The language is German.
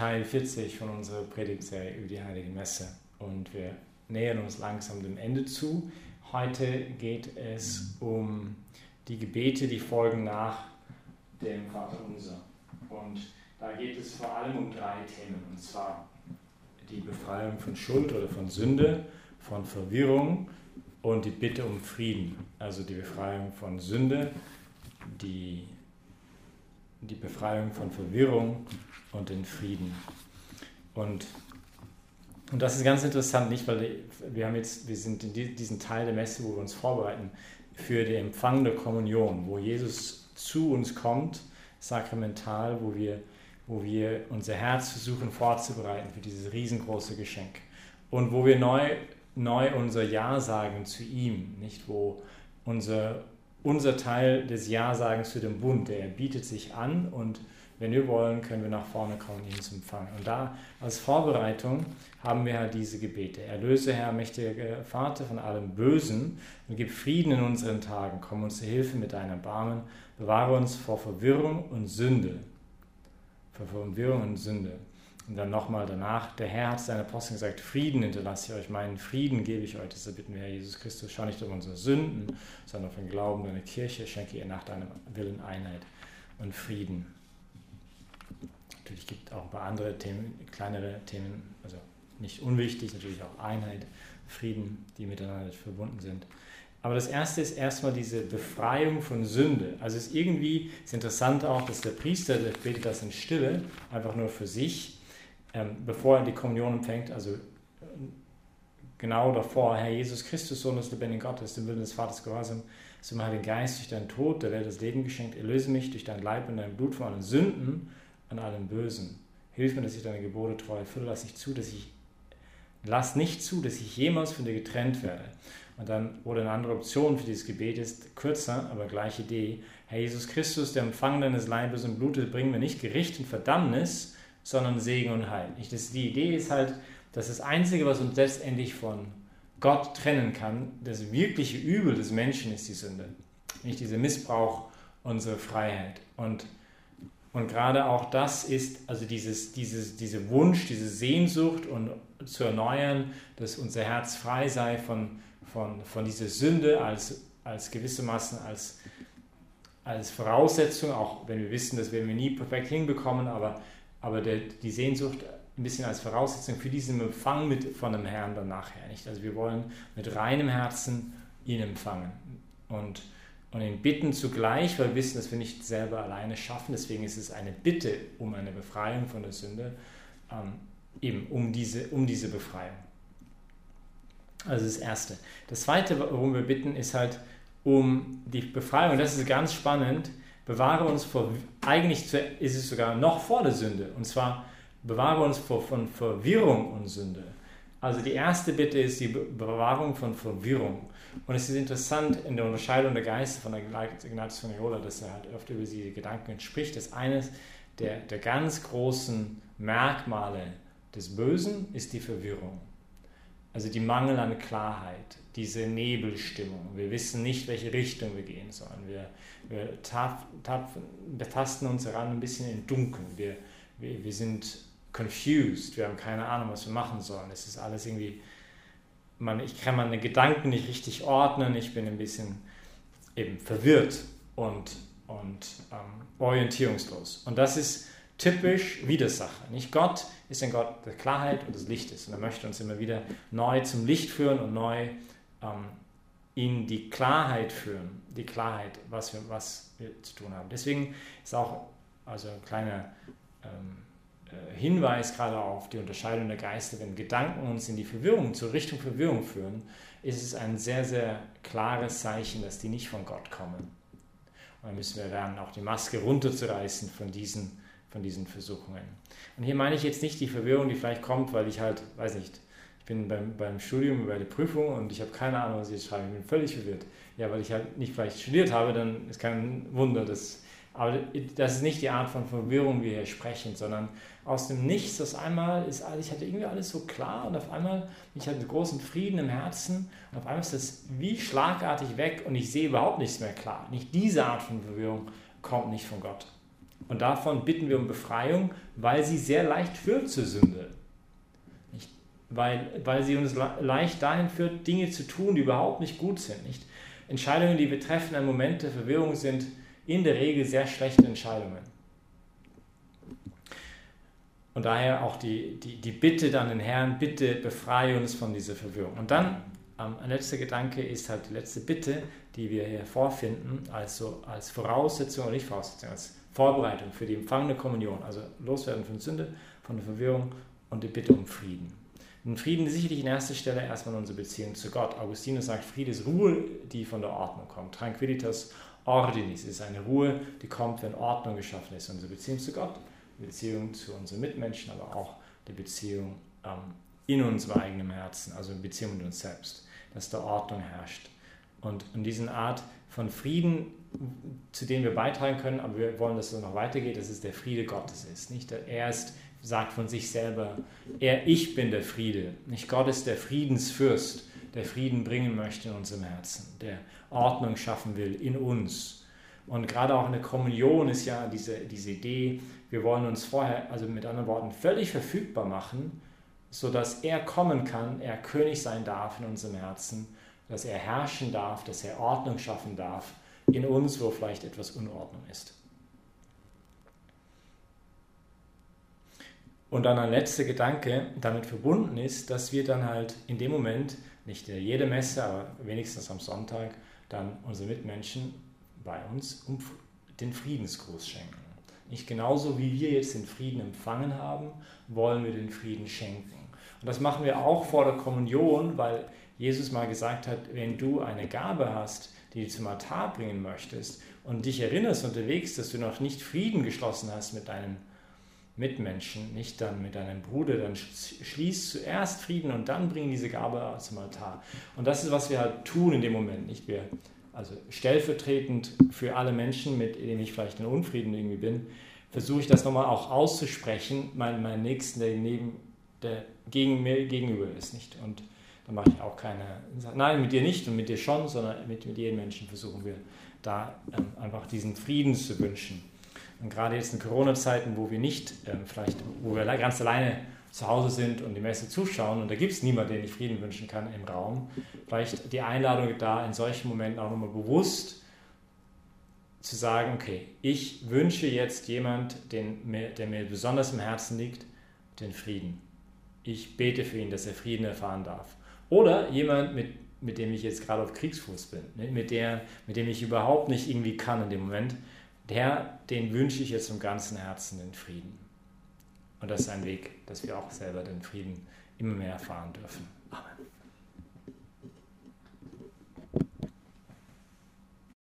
Teil 40 von unserer Predigtserie über die Heilige Messe und wir nähern uns langsam dem Ende zu. Heute geht es um die Gebete, die folgen nach dem Vater Unser. Und da geht es vor allem um drei Themen, und zwar die Befreiung von Schuld oder von Sünde, von Verwirrung und die Bitte um Frieden, also die Befreiung von Sünde, die, die Befreiung von Verwirrung und den Frieden. Und, und das ist ganz interessant, nicht, weil wir haben jetzt, wir sind in diesem Teil der Messe, wo wir uns vorbereiten für den Empfang der Kommunion, wo Jesus zu uns kommt, sakramental, wo wir, wo wir unser Herz versuchen vorzubereiten für dieses riesengroße Geschenk. Und wo wir neu, neu unser Ja sagen zu ihm, nicht wo unser, unser Teil des Ja-Sagens zu dem Bund, der bietet sich an und wenn wir wollen, können wir nach vorne kommen, ihn zu empfangen. Und da als Vorbereitung haben wir halt diese Gebete. Erlöse, Herr, mächtiger Vater, von allem Bösen und gib Frieden in unseren Tagen. Komm uns zu Hilfe mit deinem Barmen. Bewahre uns vor Verwirrung und Sünde. Vor Verwirrung und Sünde. Und dann nochmal danach, der Herr hat seinen Aposteln gesagt, Frieden hinterlasse ich euch, meinen Frieden gebe ich euch. Deshalb bitten wir, Herr Jesus Christus, schau nicht um unsere Sünden, sondern auf den Glauben deiner Kirche, schenke ihr nach deinem Willen Einheit und Frieden. Natürlich gibt es auch ein paar andere Themen, kleinere Themen, also nicht unwichtig, natürlich auch Einheit, Frieden, die miteinander verbunden sind. Aber das erste ist erstmal diese Befreiung von Sünde. Also es ist irgendwie ist interessant auch, dass der Priester, der betet das in Stille, einfach nur für sich, ähm, bevor er die Kommunion empfängt, also genau davor, Herr Jesus Christus, Sohn des lebendigen Gottes, dem Willen des Vaters gehorsam, mir den Geist durch deinen Tod der Welt das Leben geschenkt, erlöse mich durch dein Leib und dein Blut von allen Sünden an allem Bösen. Hilf mir, dass ich deine Gebote treu erfülle. Lass nicht zu, dass ich lass nicht zu, dass ich jemals von dir getrennt werde. Und dann, oder eine andere Option für dieses Gebet ist, kürzer, aber gleiche Idee. Herr Jesus Christus, der Empfang deines Leibes und Blutes, bring mir nicht Gericht und Verdammnis, sondern Segen und Heil. Ich, das, die Idee ist halt, dass das Einzige, was uns letztendlich von Gott trennen kann, das wirkliche Übel des Menschen ist die Sünde. Nicht dieser Missbrauch unserer Freiheit. Und und gerade auch das ist, also dieses, dieses, dieser Wunsch, diese Sehnsucht und zu erneuern, dass unser Herz frei sei von, von, von dieser Sünde als, als gewissermaßen als, als Voraussetzung, auch wenn wir wissen, das werden wir nie perfekt hinbekommen, aber, aber der, die Sehnsucht ein bisschen als Voraussetzung für diesen Empfang mit, von dem Herrn dann nachher. Nicht? Also wir wollen mit reinem Herzen ihn empfangen. Und und ihn bitten zugleich, weil wir wissen, dass wir nicht selber alleine schaffen. Deswegen ist es eine Bitte um eine Befreiung von der Sünde, ähm, eben um diese, um diese Befreiung. Also das Erste. Das Zweite, worum wir bitten, ist halt um die Befreiung. Das ist ganz spannend. Bewahre uns vor, eigentlich ist es sogar noch vor der Sünde. Und zwar bewahre uns vor, von Verwirrung und Sünde. Also die erste Bitte ist die Bewahrung von Verwirrung. Und es ist interessant in der Unterscheidung der Geister von Ignatius von Loyola, dass er halt öfter über diese Gedanken spricht. Das eine der, der ganz großen Merkmale des Bösen ist die Verwirrung. Also die Mangel an Klarheit, diese Nebelstimmung. Wir wissen nicht, welche Richtung wir gehen sollen. Wir, wir tap, tap, betasten uns heran ein bisschen in Dunkeln. Wir, wir, wir sind confused. Wir haben keine Ahnung, was wir machen sollen. Es ist alles irgendwie man, ich kann meine Gedanken nicht richtig ordnen, ich bin ein bisschen eben verwirrt und, und ähm, orientierungslos. Und das ist typisch Widersacher. Nicht Gott ist ein Gott der Klarheit und des Lichtes und er möchte uns immer wieder neu zum Licht führen und neu ähm, in die Klarheit führen, die Klarheit, was wir, was wir zu tun haben. Deswegen ist auch also ein kleiner ähm, äh, Hinweis gerade auf die Unterscheidung der Geister, wenn Gedanken uns in die Verwirrung, zur Richtung Verwirrung führen, ist es ein sehr, sehr klares Zeichen, dass die nicht von Gott kommen. Und dann müssen wir lernen, auch die Maske runterzureißen von diesen, von diesen Versuchungen. Und hier meine ich jetzt nicht die Verwirrung, die vielleicht kommt, weil ich halt, weiß nicht, ich bin beim, beim Studium, bei der Prüfung und ich habe keine Ahnung, was ich jetzt schreibe, ich bin völlig verwirrt. Ja, weil ich halt nicht vielleicht studiert habe, dann ist kein Wunder, dass aber das ist nicht die Art von Verwirrung, wie wir hier sprechen, sondern aus dem Nichts, auf einmal ist alles, ich hatte irgendwie alles so klar und auf einmal, ich hatte großen Frieden im Herzen und auf einmal ist das wie schlagartig weg und ich sehe überhaupt nichts mehr klar. Nicht diese Art von Verwirrung kommt nicht von Gott. Und davon bitten wir um Befreiung, weil sie sehr leicht führt zur Sünde. Nicht? Weil, weil sie uns leicht dahin führt, Dinge zu tun, die überhaupt nicht gut sind. Nicht? Entscheidungen, die wir treffen an Momente der Verwirrung, sind in der Regel sehr schlechte Entscheidungen. Und daher auch die, die, die Bitte an den Herrn, bitte befreie uns von dieser Verwirrung. Und dann ähm, ein letzter Gedanke ist halt die letzte Bitte, die wir hier vorfinden, also als Voraussetzung, oder nicht Voraussetzung, als Vorbereitung für die empfangene Kommunion, also loswerden von Sünde, von der Verwirrung und die Bitte um Frieden. Und Frieden ist sicherlich in erster Stelle erstmal unsere Beziehung zu Gott. Augustinus sagt, Friede ist Ruhe, die von der Ordnung kommt. Tranquilitas ordinis ist eine Ruhe, die kommt, wenn Ordnung geschaffen ist. Unsere Beziehung zu Gott, die Beziehung zu unseren Mitmenschen, aber auch die Beziehung ähm, in unserem eigenen Herzen, also die Beziehung mit uns selbst, dass da Ordnung herrscht. Und in diesen Art von Frieden, zu dem wir beitragen können, aber wir wollen, dass es noch weitergeht, dass es der Friede Gottes ist. Nicht? Er ist, sagt von sich selber, er, ich bin der Friede. Nicht Gott ist der Friedensfürst, der Frieden bringen möchte in unserem Herzen, der Ordnung schaffen will in uns. Und gerade auch in der Kommunion ist ja diese, diese Idee, wir wollen uns vorher, also mit anderen Worten, völlig verfügbar machen, sodass er kommen kann, er König sein darf in unserem Herzen dass er herrschen darf, dass er Ordnung schaffen darf in uns, wo vielleicht etwas Unordnung ist. Und dann ein letzter Gedanke damit verbunden ist, dass wir dann halt in dem Moment, nicht in jede Messe, aber wenigstens am Sonntag, dann unsere Mitmenschen bei uns um den Friedensgruß schenken. Nicht genauso wie wir jetzt den Frieden empfangen haben, wollen wir den Frieden schenken. Und das machen wir auch vor der Kommunion, weil Jesus mal gesagt hat, wenn du eine Gabe hast, die du zum Altar bringen möchtest und dich erinnerst unterwegs, dass du noch nicht Frieden geschlossen hast mit deinen Mitmenschen, nicht dann mit deinem Bruder, dann schließ zuerst Frieden und dann bring diese Gabe zum Altar. Und das ist, was wir halt tun in dem Moment, nicht wir, also stellvertretend für alle Menschen, mit denen ich vielleicht in Unfrieden irgendwie bin, versuche ich das nochmal auch auszusprechen, meinen, meinen Nächsten, der neben, der gegen mir gegenüber ist, nicht? Und dann mache ich auch keine, nein, mit dir nicht und mit dir schon, sondern mit, mit jedem Menschen versuchen wir da ähm, einfach diesen Frieden zu wünschen. Und gerade jetzt in Corona-Zeiten, wo wir nicht, ähm, vielleicht, wo wir ganz alleine zu Hause sind und die Messe zuschauen und da gibt es niemanden, den ich Frieden wünschen kann im Raum, vielleicht die Einladung da in solchen Momenten auch nochmal bewusst zu sagen, okay, ich wünsche jetzt jemand, den, der mir besonders im Herzen liegt, den Frieden. Ich bete für ihn, dass er Frieden erfahren darf. Oder jemand, mit, mit dem ich jetzt gerade auf Kriegsfuß bin, ne? mit, der, mit dem ich überhaupt nicht irgendwie kann in dem Moment, der, den wünsche ich jetzt im ganzen Herzen den Frieden. Und das ist ein Weg, dass wir auch selber den Frieden immer mehr erfahren dürfen. Amen.